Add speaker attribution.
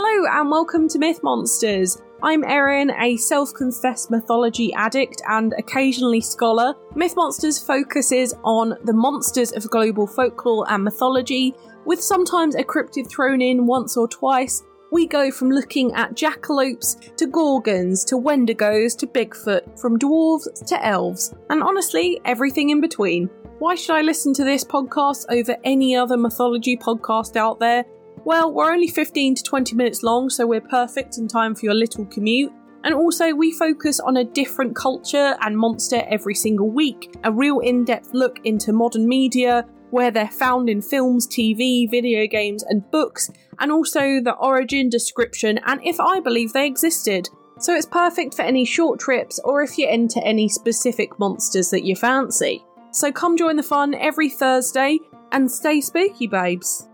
Speaker 1: Hello and welcome to Myth Monsters. I'm Erin, a self confessed mythology addict and occasionally scholar. Myth Monsters focuses on the monsters of global folklore and mythology, with sometimes a cryptid thrown in once or twice. We go from looking at jackalopes to gorgons to wendigos to Bigfoot, from dwarves to elves, and honestly, everything in between. Why should I listen to this podcast over any other mythology podcast out there? Well, we're only 15 to 20 minutes long, so we're perfect in time for your little commute. And also, we focus on a different culture and monster every single week, a real in depth look into modern media, where they're found in films, TV, video games, and books, and also the origin, description, and if I believe they existed. So it's perfect for any short trips or if you're into any specific monsters that you fancy. So come join the fun every Thursday and stay spooky, babes.